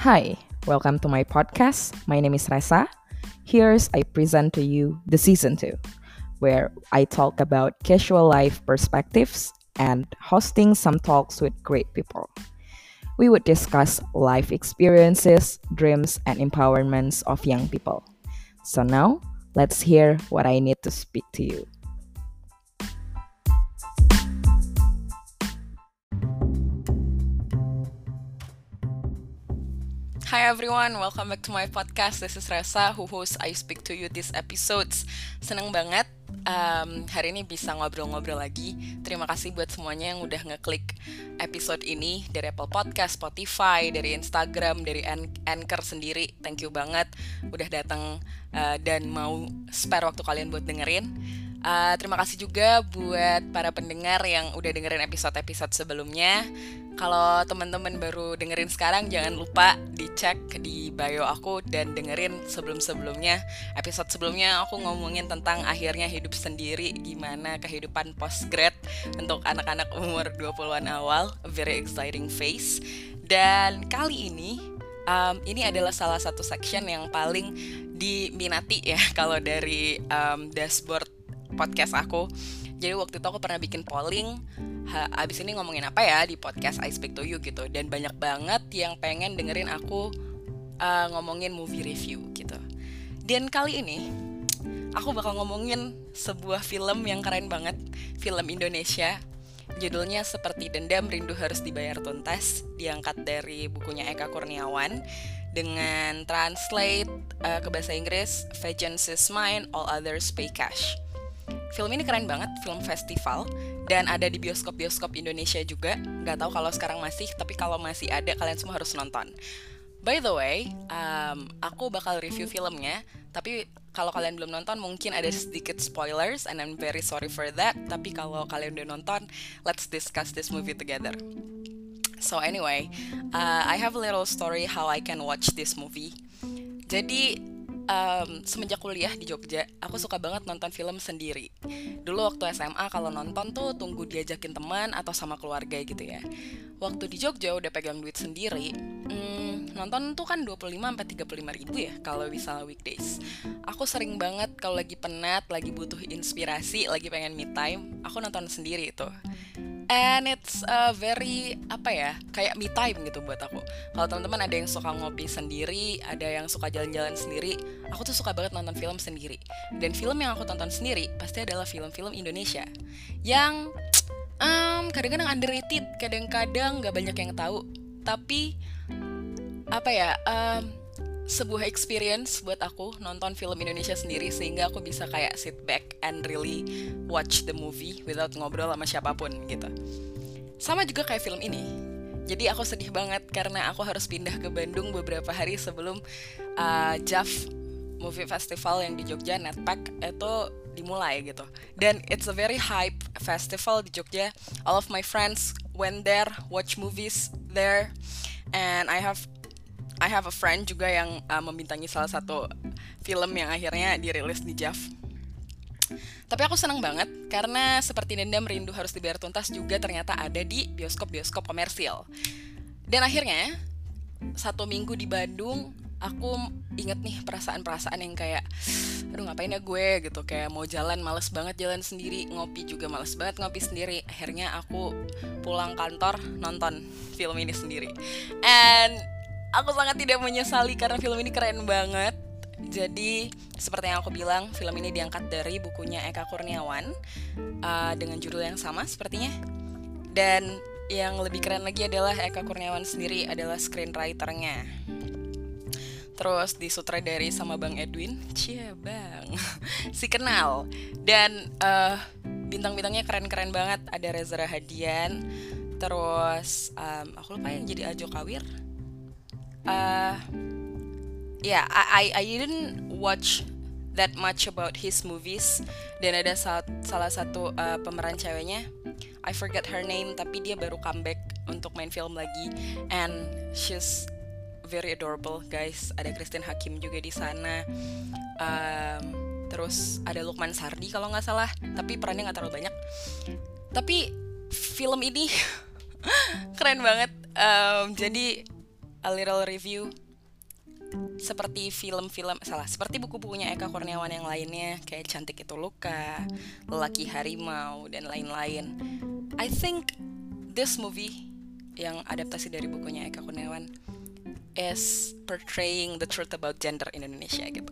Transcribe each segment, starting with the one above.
Hi, welcome to my podcast. My name is Resa. Here's I present to you the season 2, where I talk about casual life perspectives and hosting some talks with great people. We would discuss life experiences, dreams, and empowerments of young people. So now, let's hear what I need to speak to you. Hi everyone, welcome back to my podcast. This is Resa, who hosts I Speak to You this episodes. Seneng banget um, hari ini bisa ngobrol-ngobrol lagi. Terima kasih buat semuanya yang udah ngeklik episode ini dari Apple Podcast, Spotify, dari Instagram, dari An Anchor sendiri. Thank you banget udah datang uh, dan mau spare waktu kalian buat dengerin. Uh, terima kasih juga buat para pendengar yang udah dengerin episode-episode sebelumnya. Kalau teman-teman baru dengerin sekarang, jangan lupa dicek di bio aku dan dengerin sebelum-sebelumnya. Episode sebelumnya aku ngomongin tentang akhirnya hidup sendiri, gimana kehidupan post-grad untuk anak-anak umur 20-an awal. A very exciting phase. Dan kali ini, um, ini adalah salah satu section yang paling diminati ya kalau dari um, dashboard podcast aku. Jadi waktu itu aku pernah bikin polling ha, abis ini ngomongin apa ya di podcast I Speak to You gitu dan banyak banget yang pengen dengerin aku uh, ngomongin movie review gitu. Dan kali ini aku bakal ngomongin sebuah film yang keren banget, film Indonesia. Judulnya seperti Dendam Rindu Harus Dibayar Tuntas, diangkat dari bukunya Eka Kurniawan dengan translate uh, ke bahasa Inggris Vengeance is mine, all others pay cash. Film ini keren banget, film festival dan ada di bioskop-bioskop Indonesia juga. Gak tahu kalau sekarang masih, tapi kalau masih ada kalian semua harus nonton. By the way, um, aku bakal review filmnya, tapi kalau kalian belum nonton mungkin ada sedikit spoilers and I'm very sorry for that. Tapi kalau kalian udah nonton, let's discuss this movie together. So anyway, uh, I have a little story how I can watch this movie. Jadi um, semenjak kuliah di Jogja, aku suka banget nonton film sendiri. Dulu waktu SMA kalau nonton tuh tunggu diajakin teman atau sama keluarga gitu ya. Waktu di Jogja udah pegang duit sendiri, hmm, nonton tuh kan 25 sampai 35 ribu ya kalau misalnya weekdays. Aku sering banget kalau lagi penat, lagi butuh inspirasi, lagi pengen me time, aku nonton sendiri tuh and it's a very apa ya kayak me time gitu buat aku. Kalau teman-teman ada yang suka ngopi sendiri ada yang suka jalan-jalan sendiri aku tuh suka banget nonton film sendiri. Dan film yang aku tonton sendiri pasti adalah film-film Indonesia yang um, kadang-kadang underrated kadang-kadang nggak banyak yang tahu. Tapi apa ya um, sebuah experience buat aku nonton film Indonesia sendiri sehingga aku bisa kayak sit back and really watch the movie without ngobrol sama siapa pun gitu. Sama juga kayak film ini. Jadi aku sedih banget karena aku harus pindah ke Bandung beberapa hari sebelum uh, JAF Movie Festival yang di Jogja Netpack itu dimulai gitu. Dan it's a very hype festival di Jogja. All of my friends went there, watch movies there, and I have I have a friend juga yang uh, membintangi salah satu film yang akhirnya dirilis di JAV. Tapi aku senang banget karena seperti Dendam Rindu Harus Dibayar Tuntas juga ternyata ada di bioskop-bioskop komersil. Dan akhirnya satu minggu di Bandung aku inget nih perasaan-perasaan yang kayak aduh ngapain ya gue gitu kayak mau jalan males banget jalan sendiri ngopi juga males banget ngopi sendiri akhirnya aku pulang kantor nonton film ini sendiri and aku sangat tidak menyesali karena film ini keren banget. Jadi seperti yang aku bilang, film ini diangkat dari bukunya Eka Kurniawan uh, dengan judul yang sama sepertinya. Dan yang lebih keren lagi adalah Eka Kurniawan sendiri adalah screenwriternya. Terus disutradari sama Bang Edwin, cia bang, si kenal. Dan uh, bintang-bintangnya keren-keren banget. Ada Reza Rahadian, terus um, aku lupa yang jadi Ajo Kawir, uh, yeah I I didn't watch that much about his movies. Dan ada saat, salah satu uh, pemeran ceweknya. I forget her name tapi dia baru comeback untuk main film lagi. And she's very adorable guys. Ada Christine Hakim juga di sana. Um, terus ada Lukman Sardi kalau nggak salah tapi perannya nggak terlalu banyak. Tapi film ini keren banget. Um, jadi a little review seperti film-film salah seperti buku-bukunya Eka Kurniawan yang lainnya kayak Cantik Itu Luka, Lelaki Harimau dan lain-lain. I think this movie yang adaptasi dari bukunya Eka Kurniawan is portraying the truth about gender in Indonesia gitu.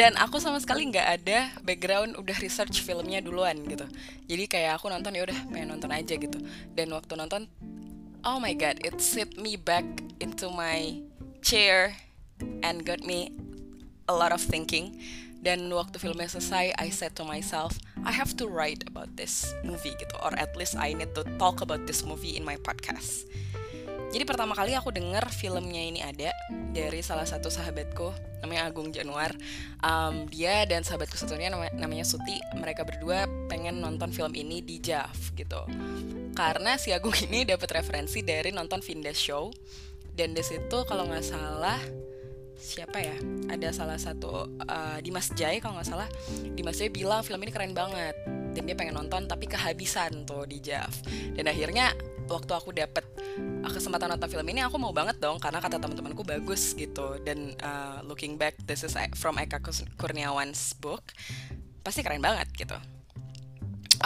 Dan aku sama sekali nggak ada background udah research filmnya duluan gitu. Jadi kayak aku nonton ya udah pengen nonton aja gitu. Dan waktu nonton, oh my god, it set me back into my chair and got me a lot of thinking. Dan waktu filmnya selesai, I said to myself, I have to write about this movie gitu, or at least I need to talk about this movie in my podcast. Jadi pertama kali aku denger filmnya ini ada dari salah satu sahabatku namanya Agung Januar. Um, dia dan sahabatku satunya namanya, Suti. Mereka berdua pengen nonton film ini di JAV gitu. Karena si Agung ini dapat referensi dari nonton Vinda Show dan di situ kalau nggak salah siapa ya ada salah satu uh, Dimas Jai kalau nggak salah Dimas Jai bilang film ini keren banget dan dia pengen nonton tapi kehabisan tuh di JAV dan akhirnya waktu aku dapet uh, kesempatan nonton film ini aku mau banget dong karena kata teman-temanku bagus gitu. Dan uh, looking back this is from Eka Kurniawan's book pasti keren banget gitu.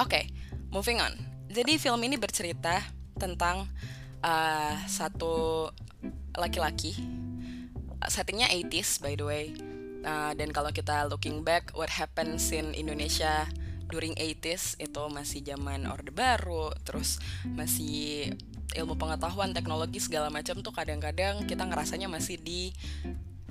Oke okay, moving on. Jadi film ini bercerita tentang uh, satu laki-laki. Settingnya 80s by the way. Uh, dan kalau kita looking back what happens in Indonesia during 80s itu masih zaman orde baru terus masih ilmu pengetahuan teknologi segala macam tuh kadang-kadang kita ngerasanya masih di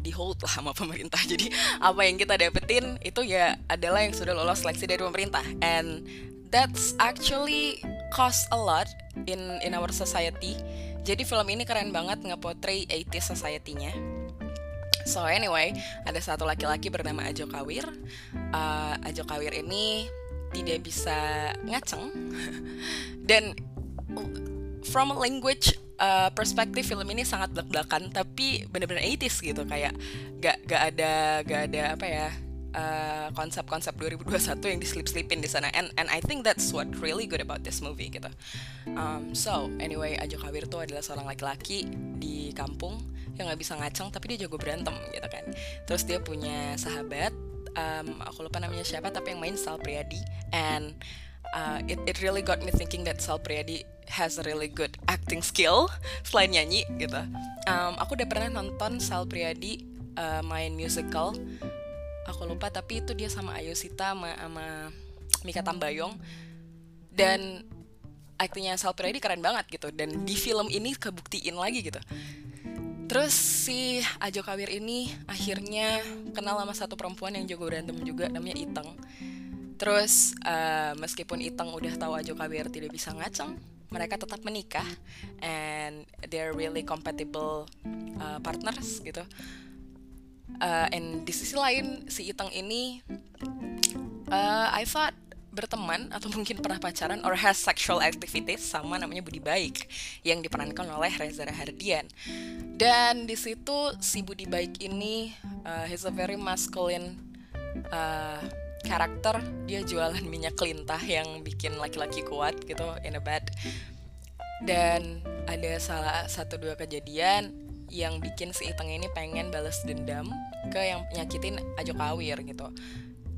di hold lah sama pemerintah jadi apa yang kita dapetin itu ya adalah yang sudah lolos seleksi dari pemerintah and that's actually cost a lot in in our society jadi film ini keren banget nge-portray 80s society-nya. So anyway, ada satu laki-laki bernama Ajo Kawir. Uh, Ajo Kawir ini tidak bisa ngaceng. Dan from a language uh, perspektif film ini sangat belak-belakan tapi bener-bener 80s gitu kayak gak gak ada gak ada apa ya uh, konsep-konsep 2021 yang diselip-selipin di sana. And and I think that's what really good about this movie gitu. Um, so anyway Ajo Kawir tuh adalah seorang laki-laki di kampung yang nggak bisa ngaceng tapi dia jago berantem gitu kan. Terus dia punya sahabat um, aku lupa namanya siapa tapi yang main Sal Priadi and uh, it it really got me thinking that Sal Priadi has a really good acting skill selain nyanyi gitu. Um, aku udah pernah nonton Sal Priadi uh, main musical. Aku lupa tapi itu dia sama Ayu Sita sama, sama Mika Tambayong. Dan aktingnya Sal Predi keren banget gitu. Dan di film ini kebuktiin lagi gitu terus si Ajo Kawir ini akhirnya kenal sama satu perempuan yang jago berantem juga namanya Iteng. Terus uh, meskipun Iteng udah tahu Ajo Kawir tidak bisa ngaceng mereka tetap menikah and they're really compatible uh, partners gitu. Uh, and di sisi lain si Iteng ini uh, I thought berteman atau mungkin pernah pacaran or has sexual activities sama namanya Budi Baik yang diperankan oleh Reza Rahardian. Dan di situ si Budi Baik ini uh, he's a very masculine uh, karakter. Dia jualan minyak lintah yang bikin laki-laki kuat gitu in a bed dan ada salah satu dua kejadian yang bikin si Iteng ini pengen balas dendam ke yang nyakitin Ajo Kawir gitu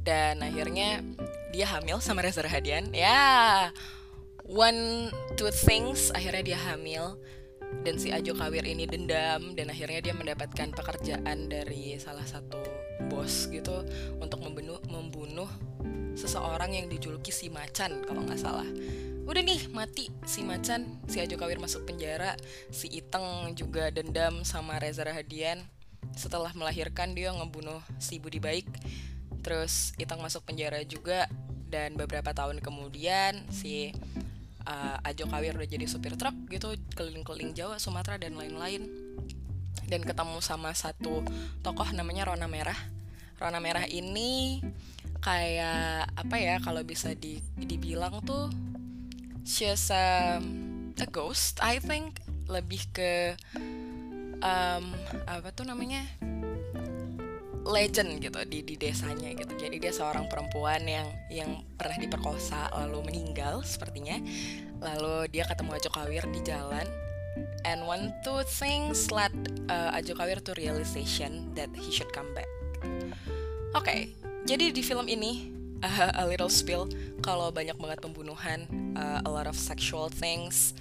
dan akhirnya dia hamil sama Reza Rahadian. Ya one two things akhirnya dia hamil. Dan si Ajo Kawir ini dendam dan akhirnya dia mendapatkan pekerjaan dari salah satu bos gitu untuk membunuh membunuh seseorang yang dijuluki si Macan kalau nggak salah. Udah nih mati si Macan. Si Ajo Kawir masuk penjara si Iteng juga dendam sama Reza Rahadian. Setelah melahirkan dia ngebunuh si Budi Baik terus Iteng masuk penjara juga dan beberapa tahun kemudian si uh, Ajo Kawir udah jadi supir truk gitu keliling-keliling Jawa Sumatera dan lain-lain. Dan ketemu sama satu tokoh namanya Rona Merah. Rona Merah ini kayak apa ya kalau bisa di, dibilang tuh she's um, a ghost I think. Lebih ke um, apa tuh namanya legend gitu di di desanya gitu jadi dia seorang perempuan yang yang pernah diperkosa lalu meninggal sepertinya lalu dia ketemu Ajo Kawir di jalan and one two things led uh, Ajo Kawir to realization that he should come back. Oke, okay, jadi di film ini uh, a little spill kalau banyak banget pembunuhan, uh, a lot of sexual things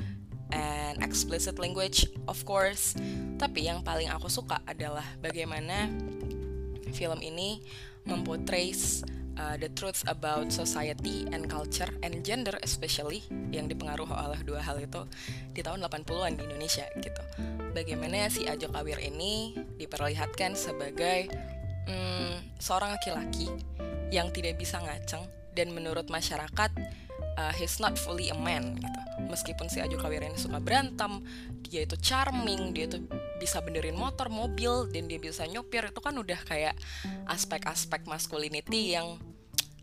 and explicit language of course. Tapi yang paling aku suka adalah bagaimana film ini memportrays uh, the truth about society and culture and gender especially yang dipengaruhi oleh dua hal itu di tahun 80-an di Indonesia gitu. Bagaimana si Ajo Kawir ini diperlihatkan sebagai mm, seorang laki-laki yang tidak bisa ngaceng dan menurut masyarakat uh, he's not fully a man gitu. Meskipun si Ajo Kawir ini suka berantem, dia itu charming, dia itu bisa benerin motor, mobil, dan dia bisa nyopir. Itu kan udah kayak aspek-aspek masculinity yang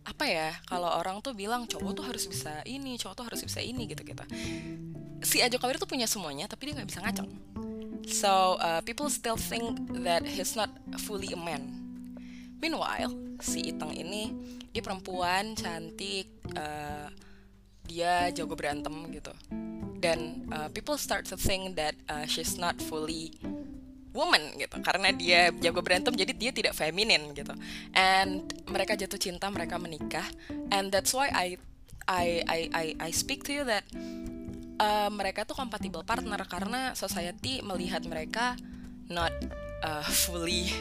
apa ya kalau orang tuh bilang cowok tuh harus bisa ini cowok tuh harus bisa ini gitu gitu si Ajo Kawir tuh punya semuanya tapi dia nggak bisa ngaceng. So uh, people still think that he's not fully a man. Meanwhile si Itang ini dia perempuan cantik uh, dia jago berantem gitu dan uh, people start to think that uh, she's not fully woman gitu. Karena dia jago berantem jadi dia tidak feminin gitu. And mereka jatuh cinta mereka menikah. And that's why I I I I, I speak to you that uh, mereka tuh compatible partner. Karena society melihat mereka not uh, fully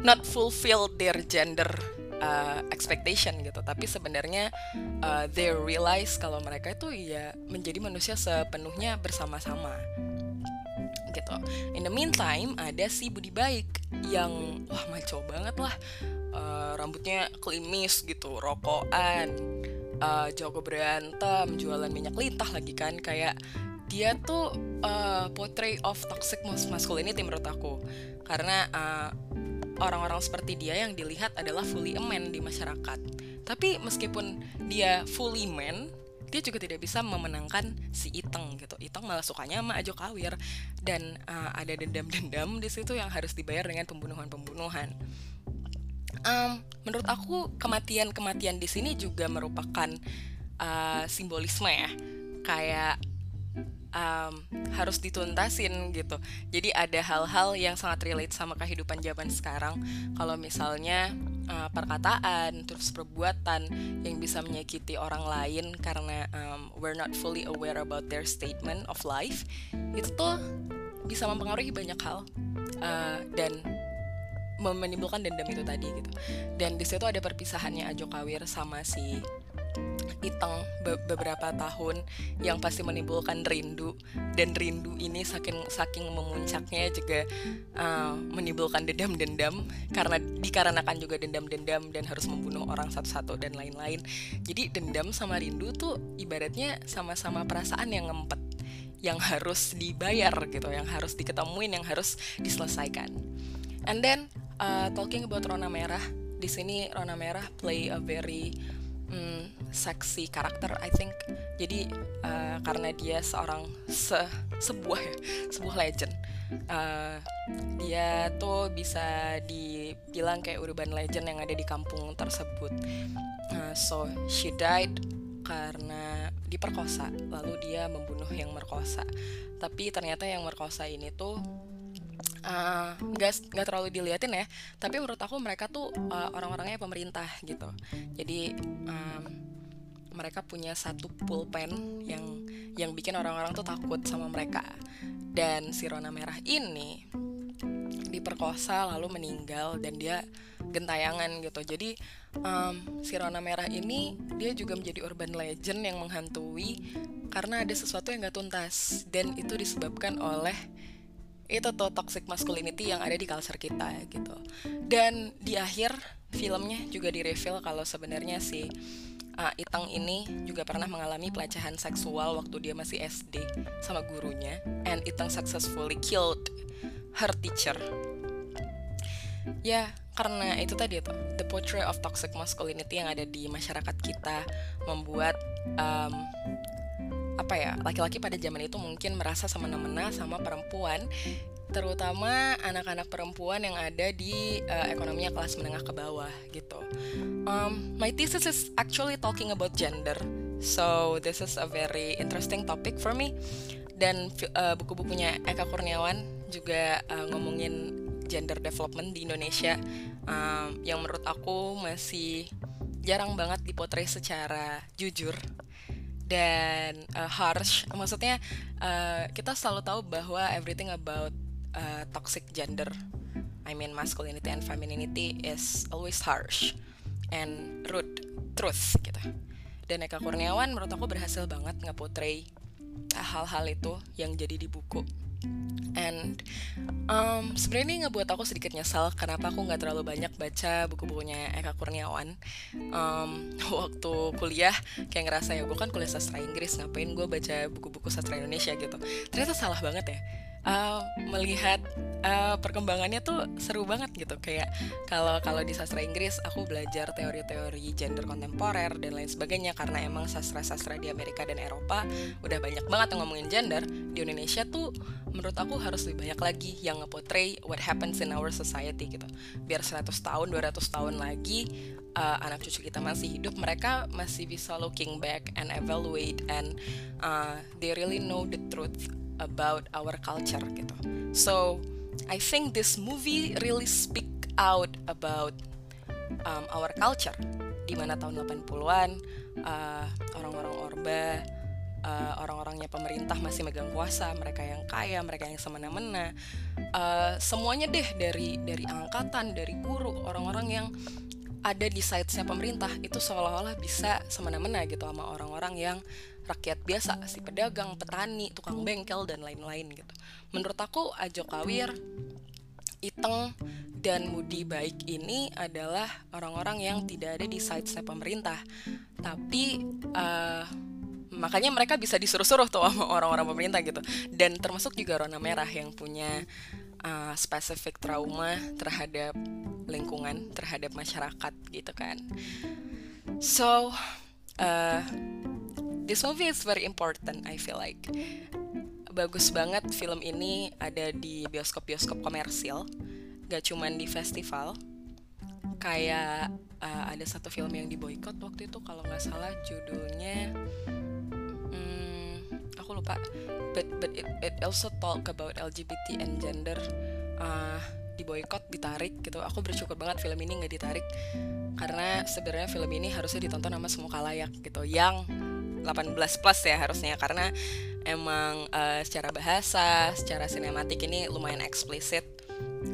not fulfill their gender uh, expectation gitu. Tapi sebenarnya uh, they realize kalau mereka itu ya menjadi manusia sepenuhnya bersama-sama. Gitu. In the meantime ada si Budi Baik yang wah maco banget lah. Uh, rambutnya klimis gitu, rokokan, uh, jago berantem, jualan minyak lintah lagi kan. Kayak dia tuh uh, portray of toxic masculinity menurut aku. Karena uh, orang-orang seperti dia yang dilihat adalah fully a man di masyarakat. Tapi meskipun dia fully man, dia juga tidak bisa memenangkan si Iteng gitu. Iteng malah sukanya sama Ajo Kawir dan uh, ada dendam-dendam di situ yang harus dibayar dengan pembunuhan-pembunuhan. Um, menurut aku kematian-kematian di sini juga merupakan uh, simbolisme ya, kayak um, harus dituntasin gitu. Jadi ada hal-hal yang sangat relate sama kehidupan zaman sekarang. Kalau misalnya uh, perkataan, terus perbuatan yang bisa menyakiti orang lain karena um, we're not fully aware about their statement of life, itu tuh bisa mempengaruhi banyak hal uh, dan menimbulkan dendam itu tadi gitu. Dan di situ ada perpisahannya Ajo Kawir sama si Iteng be beberapa tahun yang pasti menimbulkan rindu dan rindu ini saking saking memuncaknya juga uh, menimbulkan dendam-dendam karena dikarenakan juga dendam-dendam dan harus membunuh orang satu-satu dan lain-lain. Jadi dendam sama rindu tuh ibaratnya sama-sama perasaan yang ngempet yang harus dibayar gitu, yang harus diketemuin, yang harus diselesaikan. And then uh, talking about Rona Merah, di sini Rona Merah play a very um, seksi karakter I think. Jadi uh, karena dia seorang se sebuah ya, sebuah legend uh, dia tuh bisa dibilang kayak urban legend yang ada di kampung tersebut. Uh, so she died karena diperkosa. Lalu dia membunuh yang merkosa. Tapi ternyata yang merkosa ini tuh nggak uh, nggak terlalu diliatin ya tapi menurut aku mereka tuh uh, orang-orangnya pemerintah gitu. Jadi um, mereka punya satu pulpen yang yang bikin orang-orang tuh takut sama mereka. Dan si Rona Merah ini diperkosa lalu meninggal dan dia gentayangan gitu. Jadi um, si Rona Merah ini dia juga menjadi urban legend yang menghantui karena ada sesuatu yang gak tuntas. Dan itu disebabkan oleh itu tuh toxic masculinity yang ada di culture kita gitu dan di akhir filmnya juga di reveal kalau sebenarnya si uh, Itang ini juga pernah mengalami pelecehan seksual waktu dia masih SD sama gurunya and Itang successfully killed her teacher. Ya, karena itu tadi tuh the portrait of toxic masculinity yang ada di masyarakat kita membuat um, apa ya laki-laki pada zaman itu mungkin merasa semena-mena sama perempuan terutama anak-anak perempuan yang ada di uh, ekonominya kelas menengah ke bawah gitu. Um, my thesis is actually talking about gender, so this is a very interesting topic for me. dan uh, buku-bukunya Eka Kurniawan juga uh, ngomongin gender development di Indonesia um, yang menurut aku masih jarang banget dipotret secara jujur dan uh, harsh. Maksudnya uh, kita selalu tahu bahwa everything about uh, toxic gender, I mean masculinity and femininity is always harsh and rude, truth gitu. Dan Eka Kurniawan menurut aku berhasil banget nge-portray hal-hal itu yang jadi di buku and um, sebenarnya ini ngebuat aku sedikit nyesal kenapa aku nggak terlalu banyak baca buku-bukunya Eka Kurniawan. Um, waktu kuliah kayak ngerasa ya gue kan kuliah sastra Inggris ngapain gue baca buku-buku sastra Indonesia gitu. Ternyata salah banget ya uh, melihat uh, perkembangannya tuh seru banget gitu. Kayak kalau kalau di sastra Inggris aku belajar teori-teori gender kontemporer dan lain sebagainya. Karena emang sastra-sastra di Amerika dan Eropa udah banyak banget yang ngomongin gender di Indonesia tuh menurut aku harus lebih banyak lagi yang nge-portray what happens in our society gitu. Biar 100 tahun 200 tahun lagi uh, anak cucu kita masih hidup mereka masih bisa looking back and evaluate and uh, they really know the truth about our culture gitu. So I think this movie really speak out about um, our culture di mana tahun 80-an uh, orang-orang orba uh, orang-orangnya pemerintah masih megang kuasa, mereka yang kaya, mereka yang semena-mena, uh, semuanya deh dari dari angkatan, dari guru, orang-orang yang ada di sidesnya pemerintah itu seolah-olah bisa semena-mena gitu sama orang-orang yang rakyat biasa, si pedagang, petani, tukang bengkel dan lain-lain gitu. Menurut aku Ajo Kawir, Iteng dan Mudi Baik ini adalah orang-orang yang tidak ada di sidesnya pemerintah, tapi uh, makanya mereka bisa disuruh-suruh tuh sama orang-orang pemerintah gitu. Dan termasuk juga Rona Merah yang punya uh, spesifik trauma terhadap lingkungan, terhadap masyarakat gitu kan. So, uh, this movie is very important I feel like. Bagus banget film ini ada di bioskop-bioskop komersil gak cuman di festival. Kayak uh, ada satu film yang diboykot waktu itu kalau nggak salah judulnya hmm, aku lupa. But but it, it also talk about LGBT and gender. Uh, diboykot ditarik gitu. Aku bersyukur banget film ini nggak ditarik karena sebenarnya film ini harusnya ditonton sama semua kalayak gitu. Yang 18 plus ya harusnya karena emang uh, secara bahasa, secara sinematik ini lumayan eksplisit.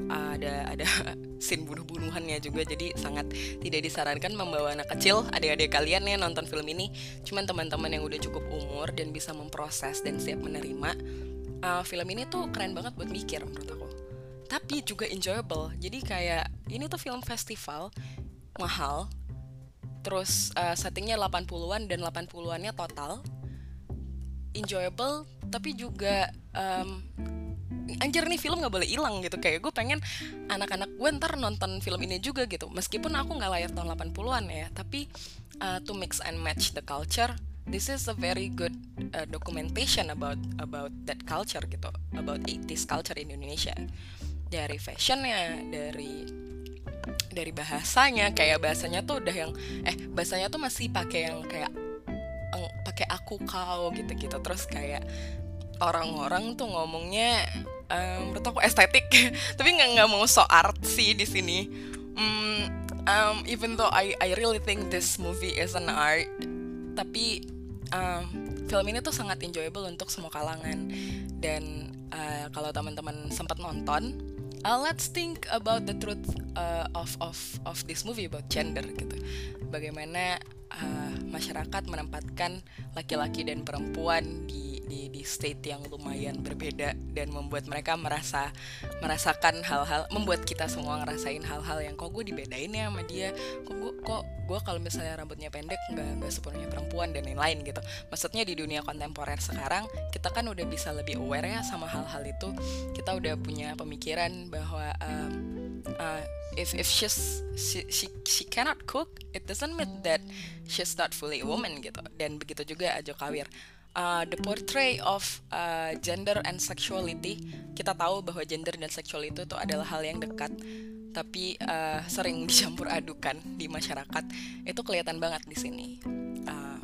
Uh, ada ada scene bunuh-bunuhannya juga jadi sangat tidak disarankan membawa anak kecil adik-adik kalian ya nonton film ini. Cuman teman-teman yang udah cukup umur dan bisa memproses dan siap menerima uh, film ini tuh keren banget buat mikir menurut aku. Tapi juga enjoyable. Jadi kayak ini tuh film festival mahal terus uh, settingnya 80-an dan 80-annya total. Enjoyable tapi juga um, anjir nih film nggak boleh hilang gitu. Kayak gue pengen anak-anak gue ntar nonton film ini juga gitu. Meskipun aku nggak lahir tahun 80-an ya tapi uh, to mix and match the culture this is a very good uh, documentation about about that culture gitu. About 80s culture in Indonesia. Dari fashionnya dari dari bahasanya kayak bahasanya tuh udah yang eh bahasanya tuh masih pakai yang kayak pakai aku kau gitu-gitu. Terus kayak orang-orang tuh ngomongnya um, menurut aku estetik. Tapi nggak nggak mau so art sih di sini. Um, um, even though I I really think this movie is an art tapi um, film ini tuh sangat enjoyable untuk semua kalangan. Dan uh, kalau teman-teman sempat nonton uh, let's think about the truth uh, of of of this movie about gender gitu. Bagaimana uh, masyarakat menempatkan laki-laki dan perempuan di di di state yang lumayan berbeda dan membuat mereka merasa merasakan hal-hal membuat kita semua ngerasain hal-hal yang kok gue dibedain ya sama dia kok gue kok gue kalau misalnya rambutnya pendek nggak nggak sepenuhnya perempuan dan lain-lain gitu. Maksudnya di dunia kontemporer sekarang kita kan udah bisa lebih aware ya sama hal-hal itu. Kita udah punya pemikiran bahwa um, uh, if if she's she, she she cannot cook it doesn't mean that she's not fully a woman gitu. Dan begitu juga Ajo Kawir. Uh, the portray of uh, gender and sexuality kita tahu bahwa gender dan seksual itu tuh adalah hal yang dekat tapi uh, sering dicampur adukan di masyarakat itu kelihatan banget di sini. Uh,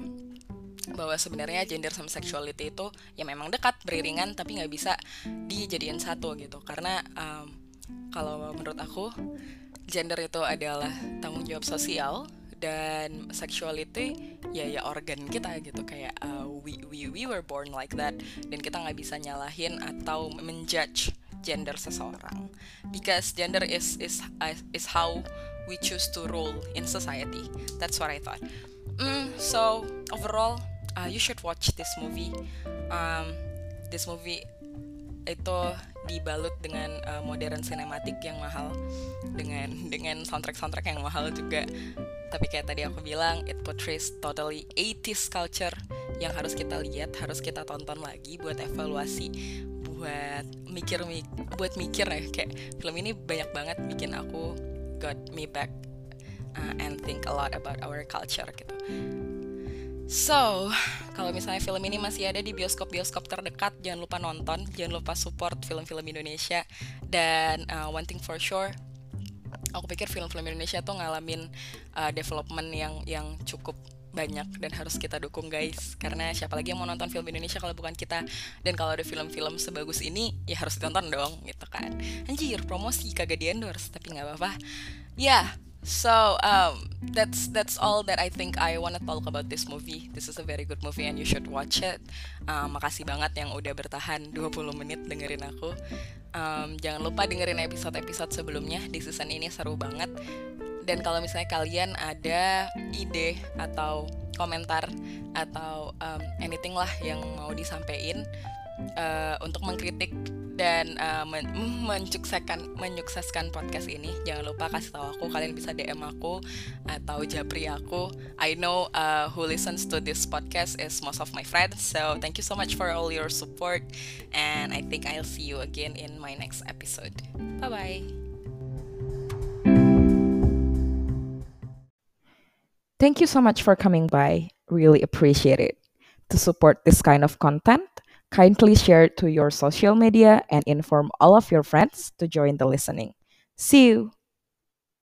bahwa sebenarnya gender sama sexuality itu ya memang dekat beriringan tapi nggak bisa dijadiin satu gitu. Karena um, kalau menurut aku gender itu adalah tanggung jawab sosial dan sexuality ya ya organ kita gitu. Kayak uh, we we we were born like that dan kita nggak bisa nyalahin atau menjudge gender seseorang. Because gender is is is how we choose to rule in society. That's what I thought. Mm, so overall uh, you should watch this movie. Um, this movie itu dibalut dengan uh, modern sinematik yang mahal. Dengan dengan soundtrack soundtrack yang mahal juga. Tapi kayak tadi aku bilang it portrays totally 80s culture. Yang harus kita lihat harus kita tonton lagi buat evaluasi buat mikir mik buat mikir ya. Kayak film ini banyak banget bikin aku got me back uh, and think a lot about our culture gitu So, kalau misalnya film ini masih ada di bioskop-bioskop terdekat, jangan lupa nonton, jangan lupa support film-film Indonesia. Dan uh, one thing for sure, aku pikir film-film Indonesia tuh ngalamin uh, development yang yang cukup banyak dan harus kita dukung guys. Karena siapa lagi yang mau nonton film Indonesia kalau bukan kita? Dan kalau ada film-film sebagus ini ya harus ditonton dong gitu kan. Anjir promosi kagak di endorse tapi nggak apa-apa. Ya So um, that's that's all that I think I wanna talk about this movie. This is a very good movie and you should watch it. Um, makasih banget yang udah bertahan 20 menit dengerin aku. Um, jangan lupa dengerin episode-episode sebelumnya di season ini seru banget. Dan kalau misalnya kalian ada ide atau komentar atau um, anything lah yang mau disampaikan uh, untuk mengkritik dan uh, men menyukseskan menyukseskan podcast ini. Jangan lupa kasih tahu aku kalian bisa DM aku atau japri aku. I know uh, who listens to this podcast is most of my friends. So thank you so much for all your support. And I think I'll see you again in my next episode. Bye bye Thank you so much for coming by. Really appreciate it. To support this kind of content, Kindly share to your social media and inform all of your friends to join the listening. See you!